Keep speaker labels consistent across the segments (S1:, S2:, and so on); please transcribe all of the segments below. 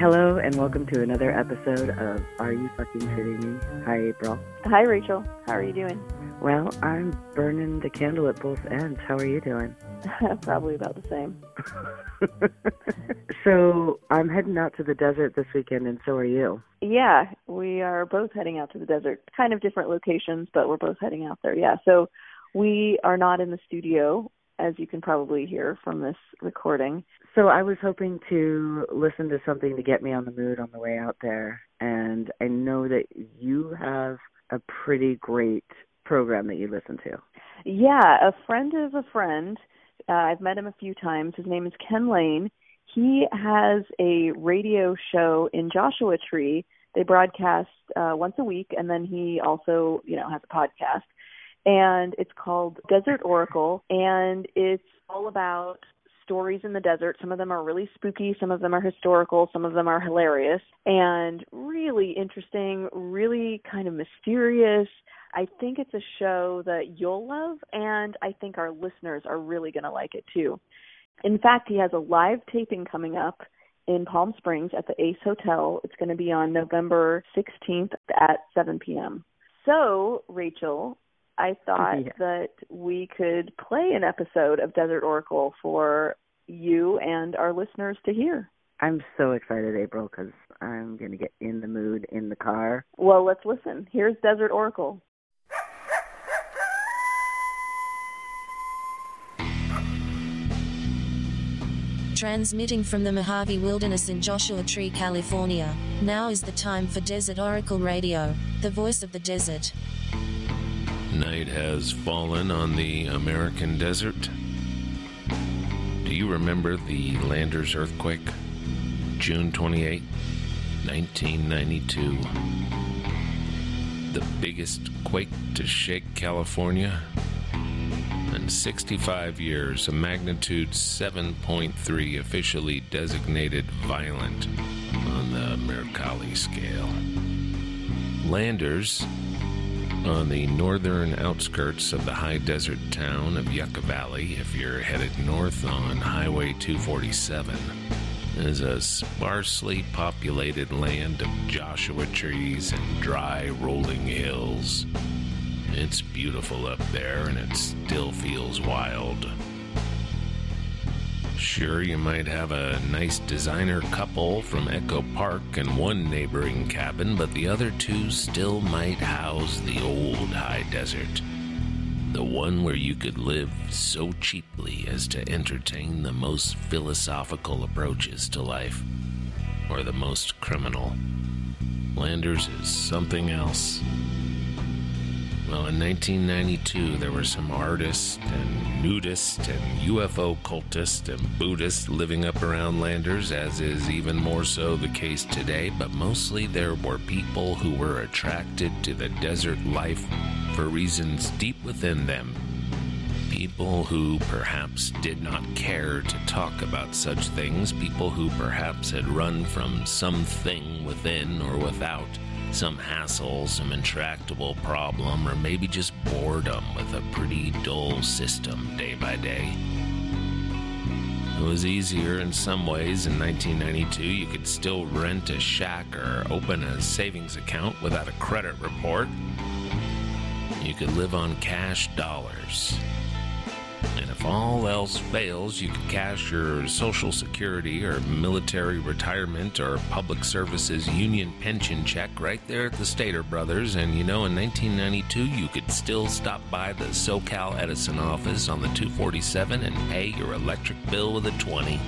S1: Hello and welcome to another episode of Are You Fucking Kidding Me? Hi, Apryl.
S2: Hi, Rachael. How are you doing?
S1: Well, I'm burning the candle at both ends. How are you doing?
S2: Probably about the same.
S1: so, I'm heading out to the desert this weekend, and so are you.
S2: Yeah, we are both heading out to the desert. Kind of different locations, but we're both heading out there. Yeah, so we are not in the studio, as you can probably hear from this recording.
S1: So, I was hoping to listen to something to get me on the mood on the way out there, and I know that you have a pretty great program that you listen to.
S2: Yeah, a friend of a friend. Uh, I've met him a few times. His name is Ken Layne. He has a radio show in Joshua Tree. They broadcast uh, once a week, and then he also, you know, has a podcast. And it's called Desert Oracle, and it's all about stories in the desert. Some of them are really spooky, some of them are historical, some of them are hilarious, and really interesting, really kind of mysterious. I think it's a show that you'll love, and I think our listeners are really going to like it too. In fact, he has a live taping coming up in Palm Springs at the Ace Hotel. It's going to be on November 16th at 7 p.m. So, Rachael, I thought yeah. that we could play an episode of Desert Oracle for you and our listeners to hear.
S1: I'm so excited, Apryl, because I'm going to get in the mood in the car.
S2: Well, let's listen. Here's Desert Oracle.
S3: Transmitting from the Mojave Wilderness in Joshua Tree, California. Now is the time for Desert Oracle Radio, the voice of the desert.
S4: Night has fallen on the American desert. You remember the Landers earthquake? June 28, 1992. The biggest quake to shake California in 65 years, a magnitude 7.3 officially designated violent on the Mercalli scale. Landers, on the northern outskirts of the high desert town of Yucca Valley, if you're headed north on Highway 247, is a sparsely populated land of Joshua trees and dry rolling hills. It's beautiful up there and it still feels wild. Sure, you might have a nice designer couple from Echo Park in one neighboring cabin, but the other two still might house the old high desert. The one where you could live so cheaply as to entertain the most philosophical approaches to life, or the most criminal. Landers is something else. Well, in 1992, there were some artists and nudists and UFO cultists and Buddhists living up around Landers, as is even more so the case today, but mostly there were people who were attracted to the desert life for reasons deep within them. People who perhaps did not care to talk about such things, people who perhaps had run from something within or without some hassle, some intractable problem, or maybe just boredom with a pretty dull system day by day. It was easier in some ways. In 1992, you could still rent a shack or open a savings account without a credit report. You could live on cash dollars. And if all else fails, you could cash your Social Security or military retirement or public services union pension check right there at the Stater Brothers. And you know, in 1992, you could still stop by the SoCal Edison office on the 247 and pay your electric bill with a 20.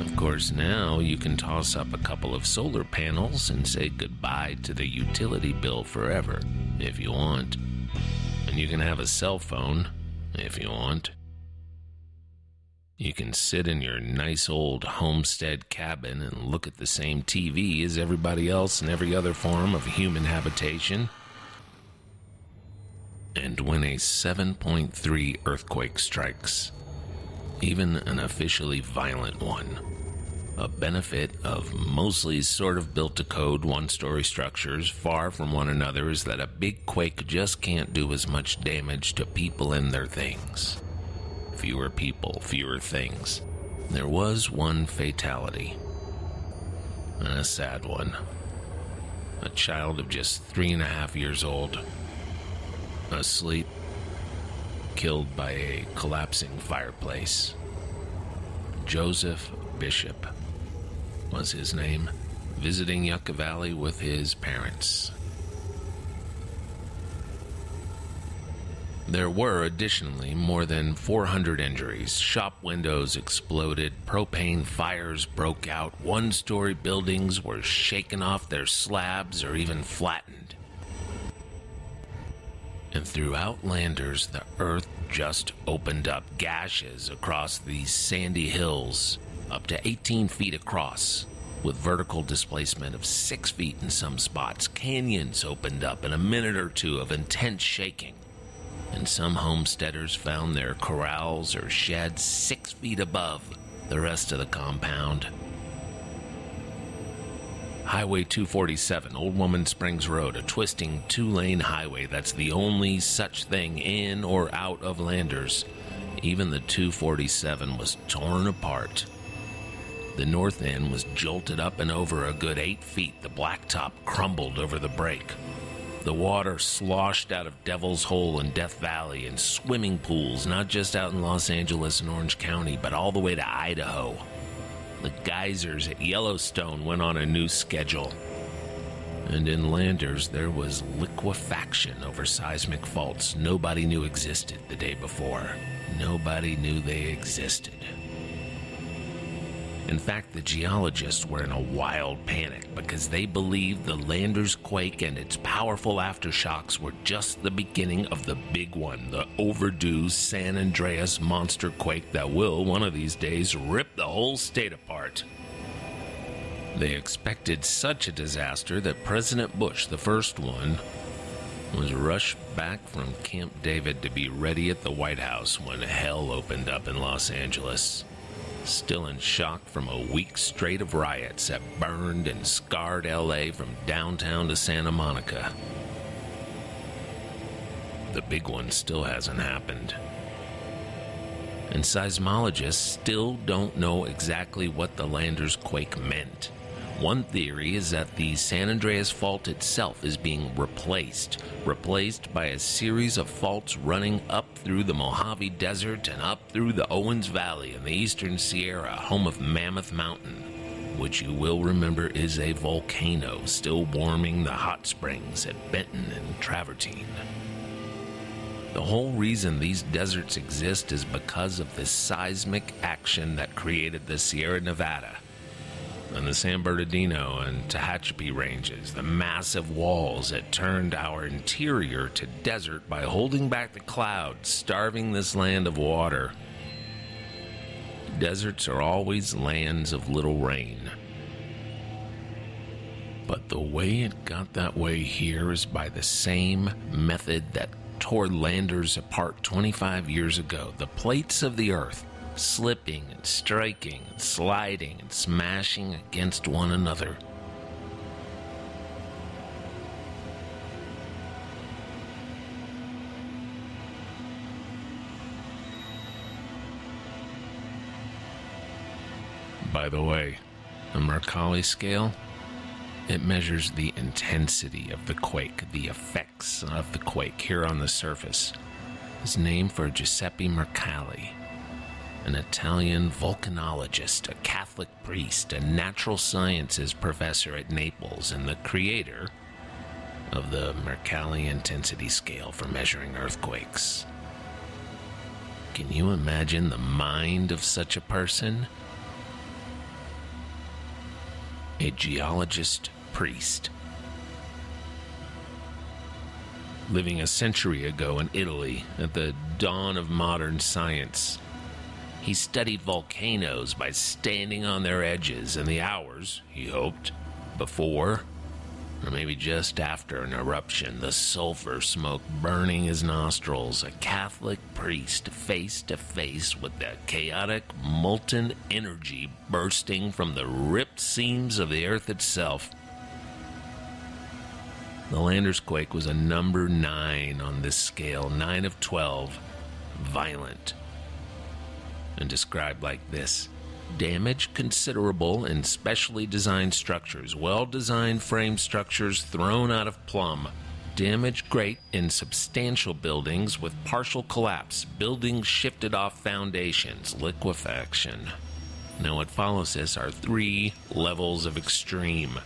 S4: Of course, now you can toss up a couple of solar panels and say goodbye to the utility bill forever, if you want you can have a cell phone if you want. You can sit in your nice old homestead cabin and look at the same TV as everybody else in every other form of human habitation. And when a 7.3 earthquake strikes, even an officially violent one, a benefit of mostly sort of built to code one story structures far from one another is that a big quake just can't do as much damage to people and their things. Fewer people, fewer things. there was one fatality. And a sad one. A child of just three and a half years old, asleep, killed by a collapsing fireplace. Joseph Bishop was his name, visiting Yucca Valley with his parents. There were additionally more than 400 injuries. Shop windows exploded, propane fires broke out, one story buildings were shaken off their slabs or even flattened. And throughout Landers, the earth just opened up gashes across these sandy hills, up to 18 feet across, with vertical displacement of 6 feet in some spots. Canyons opened up in a minute or two of intense shaking and some homesteaders found their corrals or sheds six feet above the rest of the compound. Highway 247, Old Woman Springs Road, a twisting two lane highway that's the only such thing in or out of Landers. Even the 247 was torn apart. The north end was jolted up and over a good eight feet. The blacktop crumbled over the break. The water sloshed out of Devil's Hole in Death Valley and swimming pools, not just out in Los Angeles and Orange County, but all the way to Idaho. The geysers at Yellowstone went on a new schedule. And in Landers, there was liquefaction over seismic faults nobody knew existed the day before. Nobody knew they existed. In fact, the geologists were in a wild panic because they believed the Landers quake and its powerful aftershocks were just the beginning of the big one, the overdue San Andreas monster quake that will, one of these days, rip the whole state apart. They expected such a disaster that President Bush, the first one, was rushed back from Camp David to be ready at the White House when hell opened up in Los Angeles still in shock from a week straight of riots that burned and scarred LA from downtown to Santa Monica. The big one still hasn't happened. And seismologists still don't know exactly what the Landers quake meant. One theory is that the San Andreas Fault itself is being replaced, replaced by a series of faults running up through the Mojave Desert and up through the Owens Valley in the eastern Sierra, home of Mammoth Mountain, which you will remember is a volcano still warming the hot springs at Benton and Travertine. The whole reason these deserts exist is because of the seismic action that created the Sierra Nevada and the San Bernardino and Tehachapi ranges, the massive walls that turned our interior to desert by holding back the clouds, starving this land of water. Deserts are always lands of little rain. But the way it got that way here is by the same method that tore landers apart 25 years ago. The plates of the earth slipping and striking and sliding and smashing against one another. By the way, the Mercalli scale, it measures the intensity of the quake, the effects of the quake here on the surface. It's named for Giuseppe Mercalli, an Italian volcanologist, a Catholic priest, a natural sciences professor at Naples, and the creator of the Mercalli intensity scale for measuring earthquakes. Can you imagine the mind of such a person? A geologist priest. Living a century ago in Italy at the dawn of modern science, he studied volcanoes by standing on their edges in the hours, he hoped, before or maybe just after an eruption, the sulfur smoke burning his nostrils, a Catholic priest face to face with the chaotic, molten energy bursting from the ripped seams of the earth itself. The Landers quake was a number 9 on this scale, 9 of 12, violent, and described like this damage considerable in specially designed structures, well designed frame structures thrown out of plumb. Damage great in substantial buildings with partial collapse, buildings shifted off foundations, liquefaction. Now, what follows this are three levels of extreme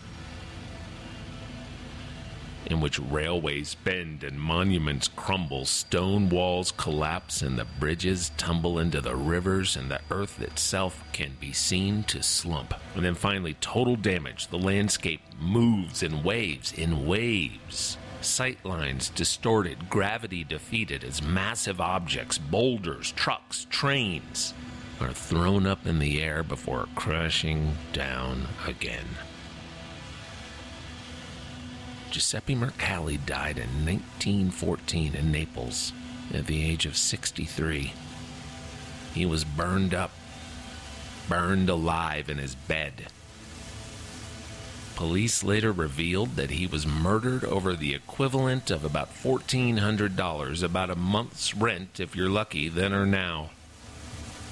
S4: in which railways bend and monuments crumble, stone walls collapse, and the bridges tumble into the rivers, and the earth itself can be seen to slump. And then finally, total damage. The landscape moves in waves, in waves. Sight lines distorted, gravity defeated as massive objects, boulders, trucks, trains, are thrown up in the air before crashing down again. Giuseppe Mercalli died in 1914 in Naples at the age of 63. He was burned up, burned alive in his bed. Police later revealed that he was murdered over the equivalent of about $1,400, about a month's rent if you're lucky then or now.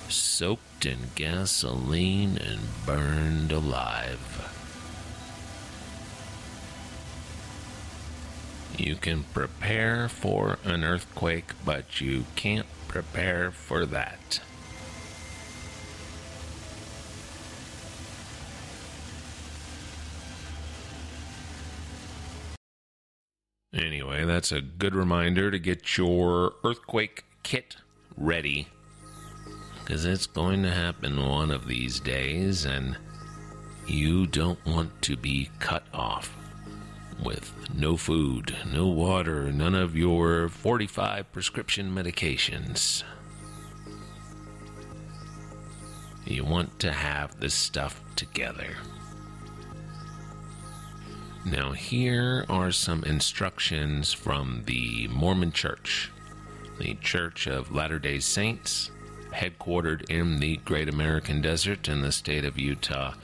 S4: Soaked in gasoline and burned alive. You can prepare for an earthquake, but you can't prepare for that. Anyway, that's a good reminder to get your earthquake kit ready. Because it's going to happen one of these days, and you don't want to be cut off with no food, no water, none of your 45 prescription medications. You want to have this stuff together. Now, here are some instructions from the Mormon Church, the Church of Latter day Saints, headquartered in the Great American Desert in the state of Utah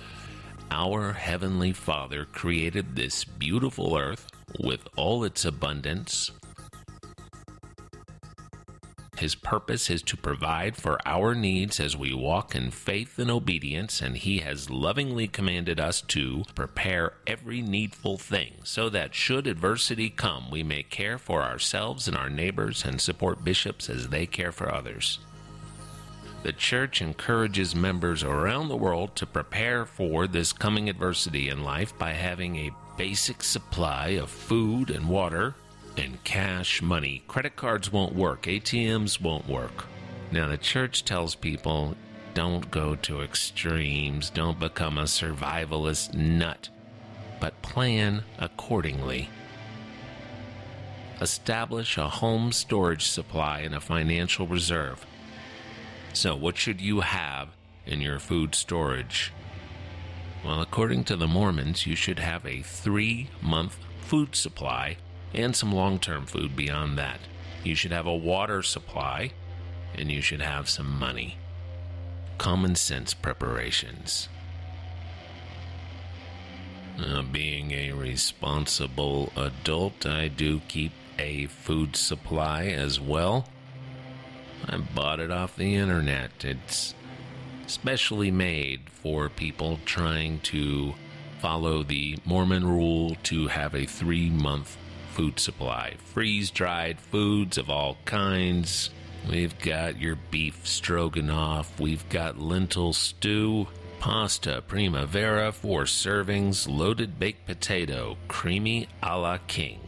S4: our Heavenly Father created this beautiful earth with all its abundance. His purpose is to provide for our needs as we walk in faith and obedience, and He has lovingly commanded us to prepare every needful thing so that should adversity come, we may care for ourselves and our neighbors and support bishops as they care for others. The church encourages members around the world to prepare for this coming adversity in life by having a basic supply of food and water and cash money. Credit cards won't work, ATMs won't work. Now, the church tells people don't go to extremes, don't become a survivalist nut, but plan accordingly. Establish a home storage supply and a financial reserve. So, what should you have in your food storage? Well, according to the Mormons, you should have a three month food supply and some long term food beyond that. You should have a water supply and you should have some money. Common sense preparations. Being a responsible adult, I do keep a food supply as well. I bought it off the internet. It's specially made for people trying to follow the Mormon rule to have a three month food supply. Freeze dried foods of all kinds. We've got your beef stroganoff. We've got lentil stew, pasta primavera, four servings, loaded baked potato, creamy a la king.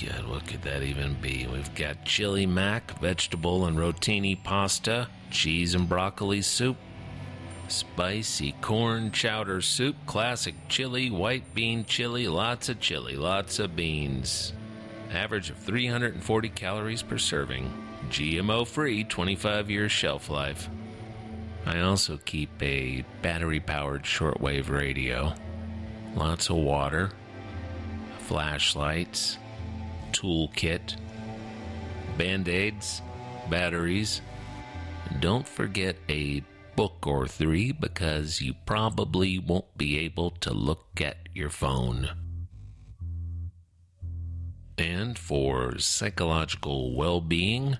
S4: God, what could that even be? We've got chili mac, vegetable and rotini pasta, cheese and broccoli soup, spicy corn chowder soup, classic chili, white bean chili, lots of chili, lots of beans. Average of 340 calories per serving. GMO free, 25 year shelf life. I also keep a battery powered shortwave radio, lots of water, flashlights, toolkit, band aids, batteries. Don't forget a book or three because you probably won't be able to look at your phone. And for psychological well being,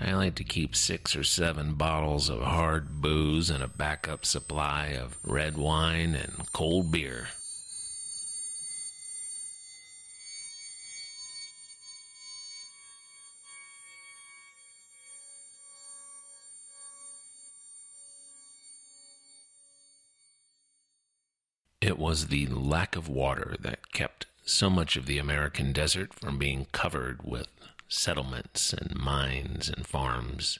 S4: I like to keep six or seven bottles of hard booze and a backup supply of red wine and cold beer. It was the lack of water that kept so much of the American desert from being covered with settlements and mines and farms.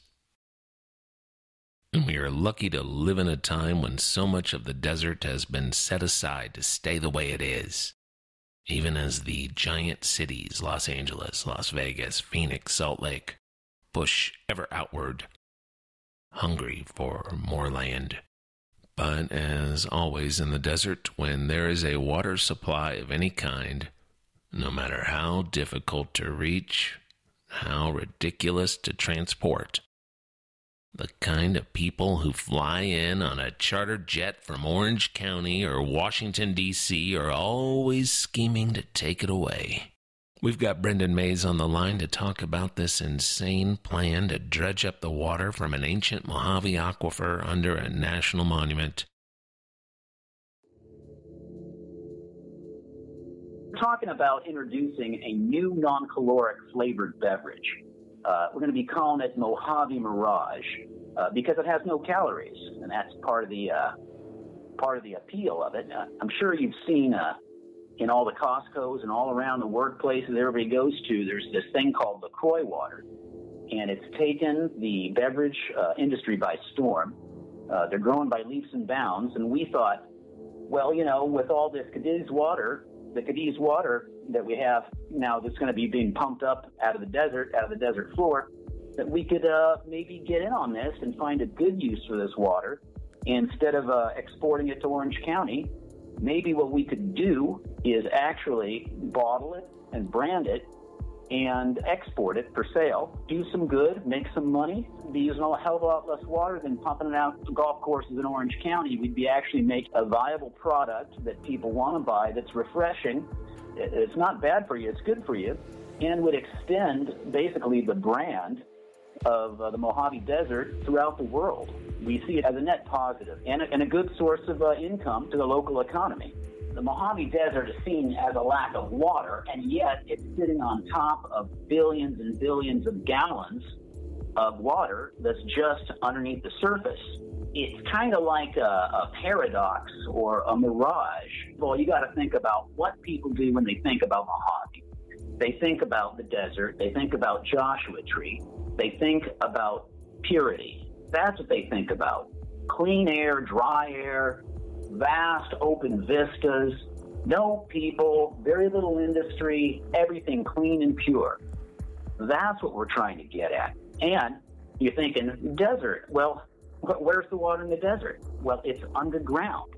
S4: And we are lucky to live in a time when so much of the desert has been set aside to stay the way it is. Even as the giant cities, Los Angeles, Las Vegas, Phoenix, Salt Lake, push ever outward, hungry for more land. But as always in the desert, when there is a water supply of any kind, no matter how difficult to reach, how ridiculous to transport, the kind of people who fly in on a charter jet from Orange County or Washington, D.C. are always scheming to take it away. We've got Brendan Mays on the line to talk about this insane plan to dredge up the water from an ancient Mojave aquifer under a national monument.
S5: We're talking about introducing a new non caloric flavored beverage. Uh, we're going to be calling it Mojave Mirage uh, because it has no calories, and that's part of the uh, part of the appeal of it. Uh, I'm sure you've seen uh, in all the Costco's and all around the workplaces everybody goes to, there's this thing called LaCroix water. And it's taken the beverage uh, industry by storm. Uh, they're growing by leaps and bounds. And we thought, well, you know, with all this Cadiz water, the Cadiz water that we have now that's going to be being pumped up out of the desert, out of the desert floor, that we could uh, maybe get in on this and find a good use for this water. Instead of uh, exporting it to Orange County, maybe what we could do is actually bottle it and brand it and export it for sale, do some good, make some money, be using a hell of a lot less water than pumping it out to golf courses in Orange County. We'd be actually make a viable product that people want to buy that's refreshing. It's not bad for you, it's good for you, and would extend basically the brand of uh, the Mojave Desert throughout the world. We see it as a net positive and a, and a good source of uh, income to the local economy. The Mojave Desert is seen as a lack of water, and yet it's sitting on top of billions and billions of gallons of water that's just underneath the surface. It's kind of like a, a paradox or a mirage. Well, you got to think about what people do when they think about Mojave. They think about the desert, they think about Joshua Tree, they think about purity. That's what they think about. Clean air, dry air, vast open vistas, no people, very little industry, everything clean and pure. That's what we're trying to get at. And you're thinking, desert. Well, where's the water in the desert? Well, it's underground.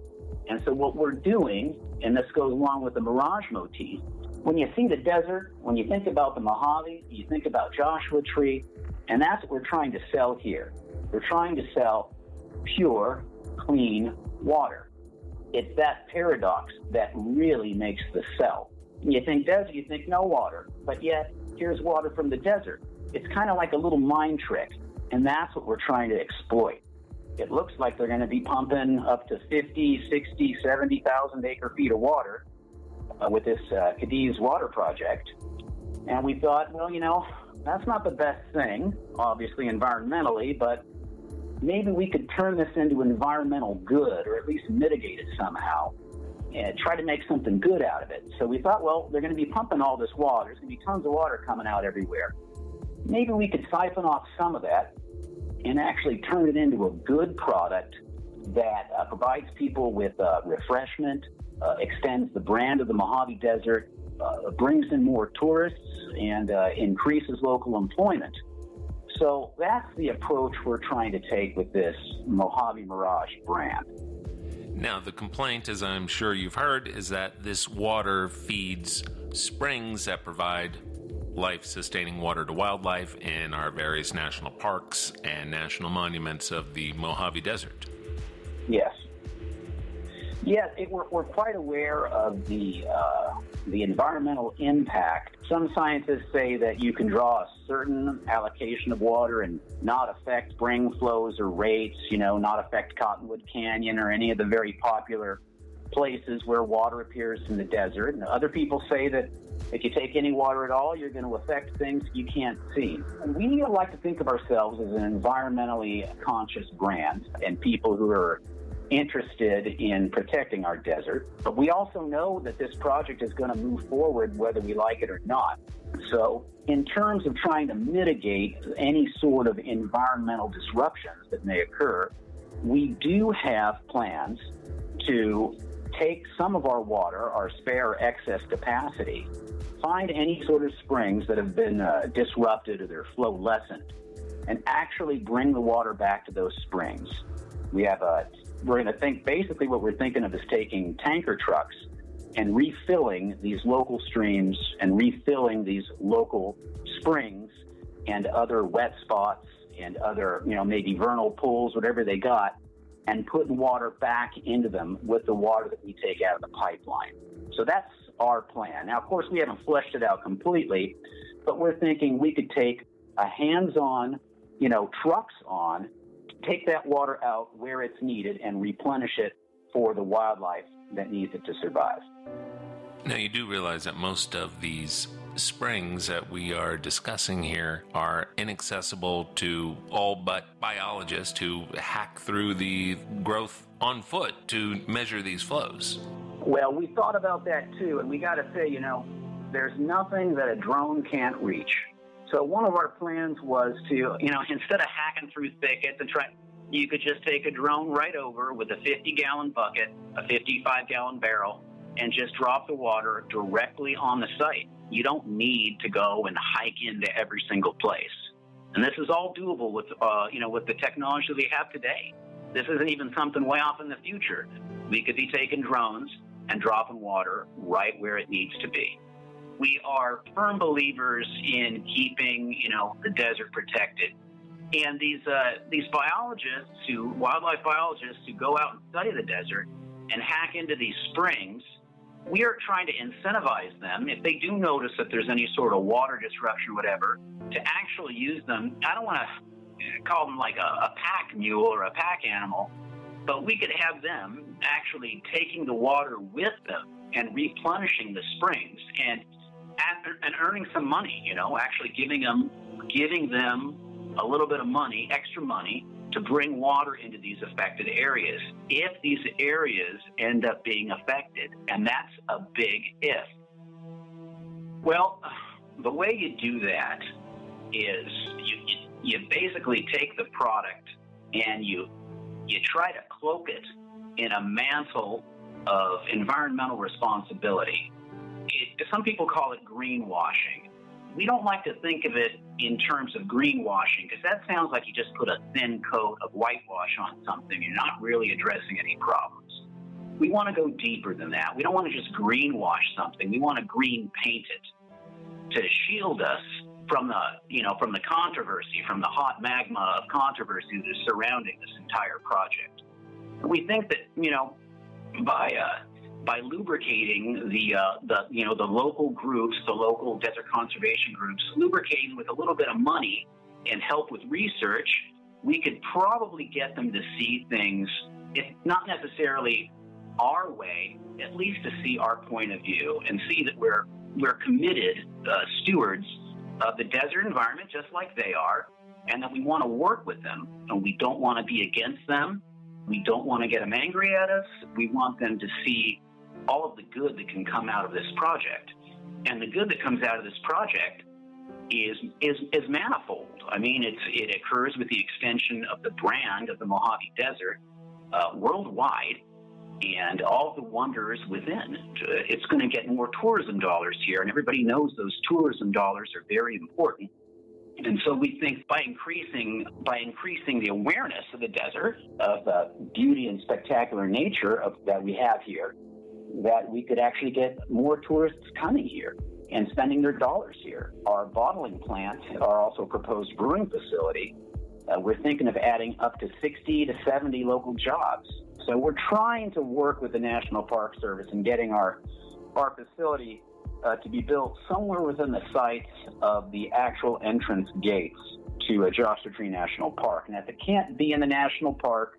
S5: And so what we're doing, and this goes along with the mirage motif, when you see the desert, when you think about the Mojave, you think about Joshua Tree, and that's what we're trying to sell here. We're trying to sell pure, clean water. It's that paradox that really makes the sell. You think desert, you think no water, but yet here's water from the desert. It's kind of like a little mind trick, and that's what we're trying to exploit. It looks like they're going to be pumping up to 50, 60, 70,000 acre feet of water uh, with this uh, Cadiz water project. And we thought, well, you know, that's not the best thing, obviously, environmentally, but maybe we could turn this into environmental good or at least mitigate it somehow and try to make something good out of it. So we thought, well, they're going to be pumping all this water. There's going to be tons of water coming out everywhere. Maybe we could siphon off some of that and actually turn it into a good product that uh, provides people with uh, refreshment, uh, extends the brand of the Mojave Desert, uh, brings in more tourists, and uh, increases local employment. So that's the approach we're trying to take with this Mojave Mirage brand.
S4: Now, the complaint, as I'm sure you've heard, is that this water feeds springs that provide life sustaining water to wildlife in our various national parks and national monuments of the Mojave Desert.
S5: Yes. Yes, it, we're, we're quite aware of the uh, the environmental impact. Some scientists say that you can draw a certain allocation of water and not affect spring flows or rates, you know, not affect Cottonwood Canyon or any of the very popular places where water appears in the desert. And other people say that if you take any water at all, you're going to affect things you can't see. We like to think of ourselves as an environmentally conscious brand and people who are interested in protecting our desert. But we also know that this project is going to move forward whether we like it or not. So, in terms of trying to mitigate any sort of environmental disruptions that may occur, we do have plans to take some of our water, our spare excess capacity, find any sort of springs that have been uh, disrupted or their flow lessened, and actually bring the water back to those springs. We have a, we're going to think basically what we're thinking of is taking tanker trucks and refilling these local streams and refilling these local springs and other wet spots and other, you know, maybe vernal pools, whatever they got, and putting water back into them with the water that we take out of the pipeline. So that's our plan. Now, of course, we haven't fleshed it out completely, but we're thinking we could take a hands-on, you know, trucks on, take that water out where it's needed and replenish it for the wildlife that needs it to survive.
S4: Now, you do realize that most of these springs that we are discussing here are inaccessible to all but biologists who hack through the growth on foot to measure these flows.
S5: Well, we thought about that too, and we got to say, you know, there's nothing that a drone can't reach. So one of our plans was to, you know, instead of hacking through thickets and trying, you could just take a drone right over with a 50 gallon bucket, a 55 gallon barrel, and just drop the water directly on the site. You don't need to go and hike into every single place. And this is all doable with, uh, you know, with the technology we have today. This isn't even something way off in the future. We could be taking drones and dropping water right where it needs to be. We are firm believers in keeping, you know, the desert protected. And these uh, these biologists, who wildlife biologists, who go out and study the desert and hack into these springs we are trying to incentivize them if they do notice that there's any sort of water disruption, whatever, to actually use them. I don't want to call them like a, a pack mule or a pack animal, but we could have them actually taking the water with them and replenishing the springs and and earning some money. You know, actually giving them giving them a little bit of money, extra money, to bring water into these affected areas if these areas end up being affected. And that's a big if. Well, the way you do that is you, you, you basically take the product and you you try to cloak it in a mantle of environmental responsibility. Some people call it greenwashing we don't like to think of it in terms of greenwashing because that sounds like you just put a thin coat of whitewash on something. You're not really addressing any problems. We want to go deeper than that. We don't want to just greenwash something. We want to green paint it to shield us from the, you know, from the controversy, from the hot magma of controversy that is surrounding this entire project. We think that, you know, by uh, by lubricating the uh, the you know the local groups, the local desert conservation groups, lubricating with a little bit of money and help with research, we could probably get them to see things, if not necessarily our way, at least to see our point of view and see that we're we're committed uh, stewards of the desert environment, just like they are, and that we want to work with them and we don't want to be against them. We don't want to get them angry at us. We want them to see all of the good that can come out of this project. And the good that comes out of this project is is is manifold. I mean, it occurs with the extension of the brand of the Mojave Desert uh, worldwide, and all the wonders within. It's going to get more tourism dollars here, and everybody knows those tourism dollars are very important. And so we think by increasing by increasing the awareness of the desert, of the beauty and spectacular nature of that we have here, that we could actually get more tourists coming here and spending their dollars here. Our bottling plant, our also proposed brewing facility, uh, we're thinking of adding up to 60 to 70 local jobs. So we're trying to work with the National Park Service and getting our our facility uh, to be built somewhere within the sites of the actual entrance gates to uh, Joshua Tree National Park. And if it can't be in the national park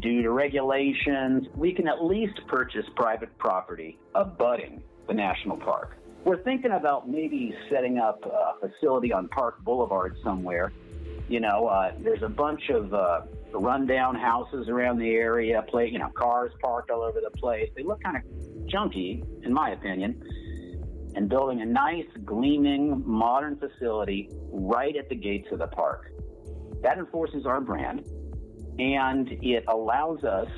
S5: due to regulations, we can at least purchase private property abutting the national park. We're thinking about maybe setting up a facility on Park Boulevard somewhere. You know, uh, there's a bunch of uh, rundown houses around the area, play, you know, cars parked all over the place. They look kind of junky, in my opinion. And building a nice, gleaming, modern facility right at the gates of the park. That enforces our brand and it allows us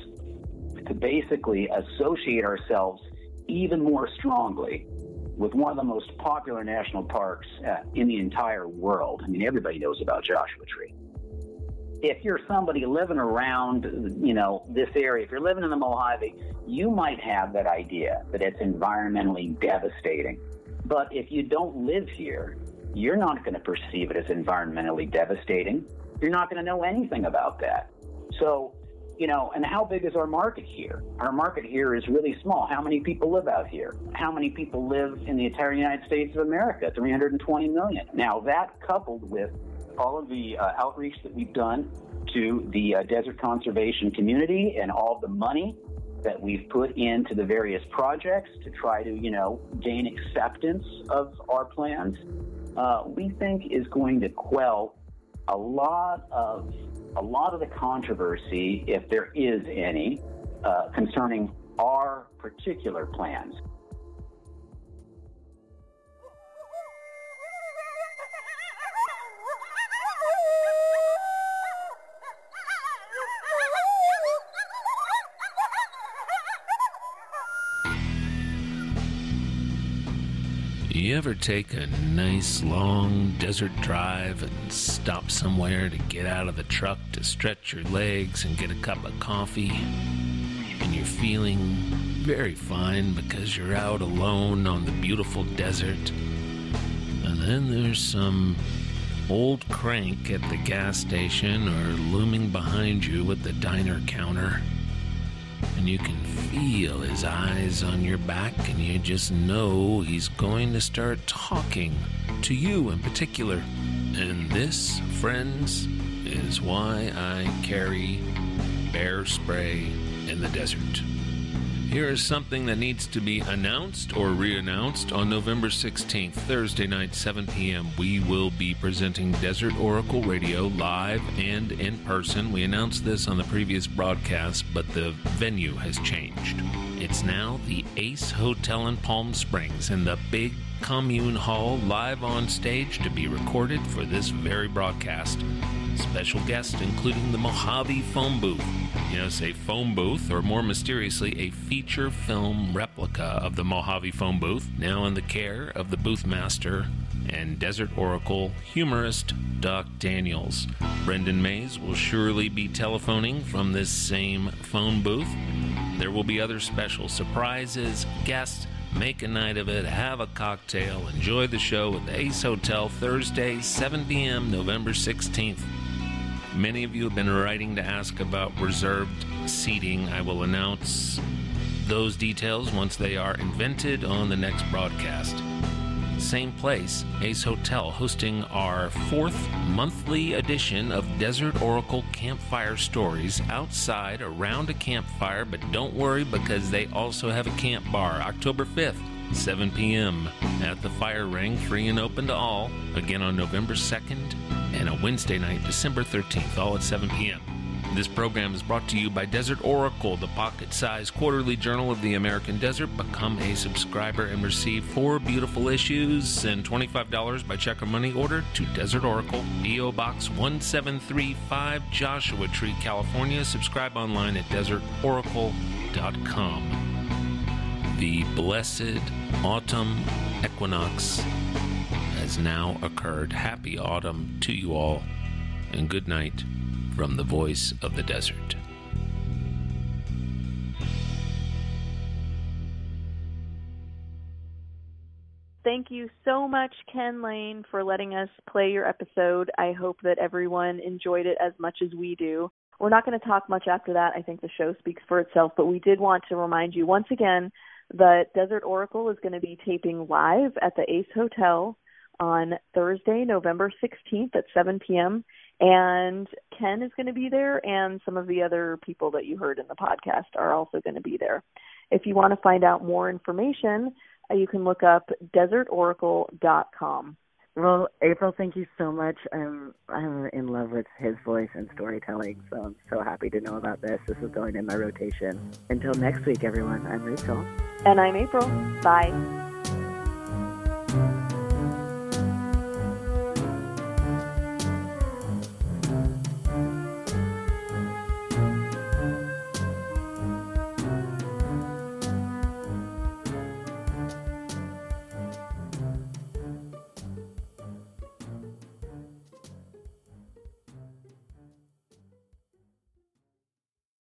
S5: to basically associate ourselves even more strongly with one of the most popular national parks uh, in the entire world. I mean, everybody knows about Joshua Tree. If you're somebody living around, you know, this area, if you're living in the Mojave, you might have that idea that it's environmentally devastating. But if you don't live here, you're not going to perceive it as environmentally devastating. You're not going to know anything about that. So, you know, and how big is our market here? Our market here is really small. How many people live out here? How many people live in the entire United States of America? 320 million. Now, that coupled with all of the uh, outreach that we've done to the uh, desert conservation community and all the money that we've put into the various projects to try to, you know, gain acceptance of our plans, uh, we think is going to quell a lot of a lot of the controversy, if there is any, uh, concerning our particular plans.
S4: You ever take a nice long desert drive and stop somewhere to get out of the truck to stretch your legs and get a cup of coffee? And you're feeling very fine because you're out alone on the beautiful desert. And then there's some old crank at the gas station or looming behind you at the diner counter and you can feel his eyes on your back, and you just know he's going to start talking to you in particular. And this, friends, is why I carry bear spray in the desert. Here is something that needs to be announced or re announced on November 16th, Thursday night, 7 p.m. We will be presenting Desert Oracle Radio live and in person. We announced this on the previous broadcast, but the venue has changed. It's now the Ace Hotel in Palm Springs in the big commune hall, live on stage to be recorded for this very broadcast. Special guests including the Mojave Phone Booth. You know, say phone booth, or more mysteriously, a feature film replica of the Mojave Phone Booth, now in the care of the booth master and Desert Oracle humorist Doc Daniels. Brendan Mays will surely be telephoning from this same phone booth. There will be other special surprises, guests, make a night of it, have a cocktail, enjoy the show at the Ace Hotel Thursday, 7 p.m., November 16th. Many of you have been writing to ask about reserved seating. I will announce those details once they are invented on the next broadcast. Same place, Ace Hotel, hosting our fourth monthly edition of Desert Oracle Campfire Stories outside around a campfire, but don't worry because they also have a camp bar October 5th. 7 p.m. at the Fire Ring, free and open to all. Again on November 2nd and a Wednesday night, December 13th, all at 7 p.m. This program is brought to you by Desert Oracle, the pocket sized quarterly journal of the American desert. Become a subscriber and receive four beautiful issues and $25 by check or money order to Desert Oracle, P.O. Box 1735, Joshua Tree, California. Subscribe online at desertoracle.com. The blessed autumn equinox has now occurred. Happy autumn to you all, and good night from the voice of the desert.
S2: Thank you so much, Ken Layne, for letting us play your episode. I hope that everyone enjoyed it as much as we do. We're not going to talk much after that. I think the show speaks for itself, but we did want to remind you once again But Desert Oracle is going to be taping live at the Ace Hotel on Thursday, November 16th at 7 p.m. And Ken is going to be there, and some of the other people that you heard in the podcast are also going to be there. If you want to find out more information, uh, you can look up desertoracle.com.
S1: Well, Apryl, thank you so much. I'm I'm in love with his voice and storytelling, so I'm so happy to know about this. This is going in my rotation. Until next week, everyone. I'm Rachael.
S2: And I'm Apryl. Bye.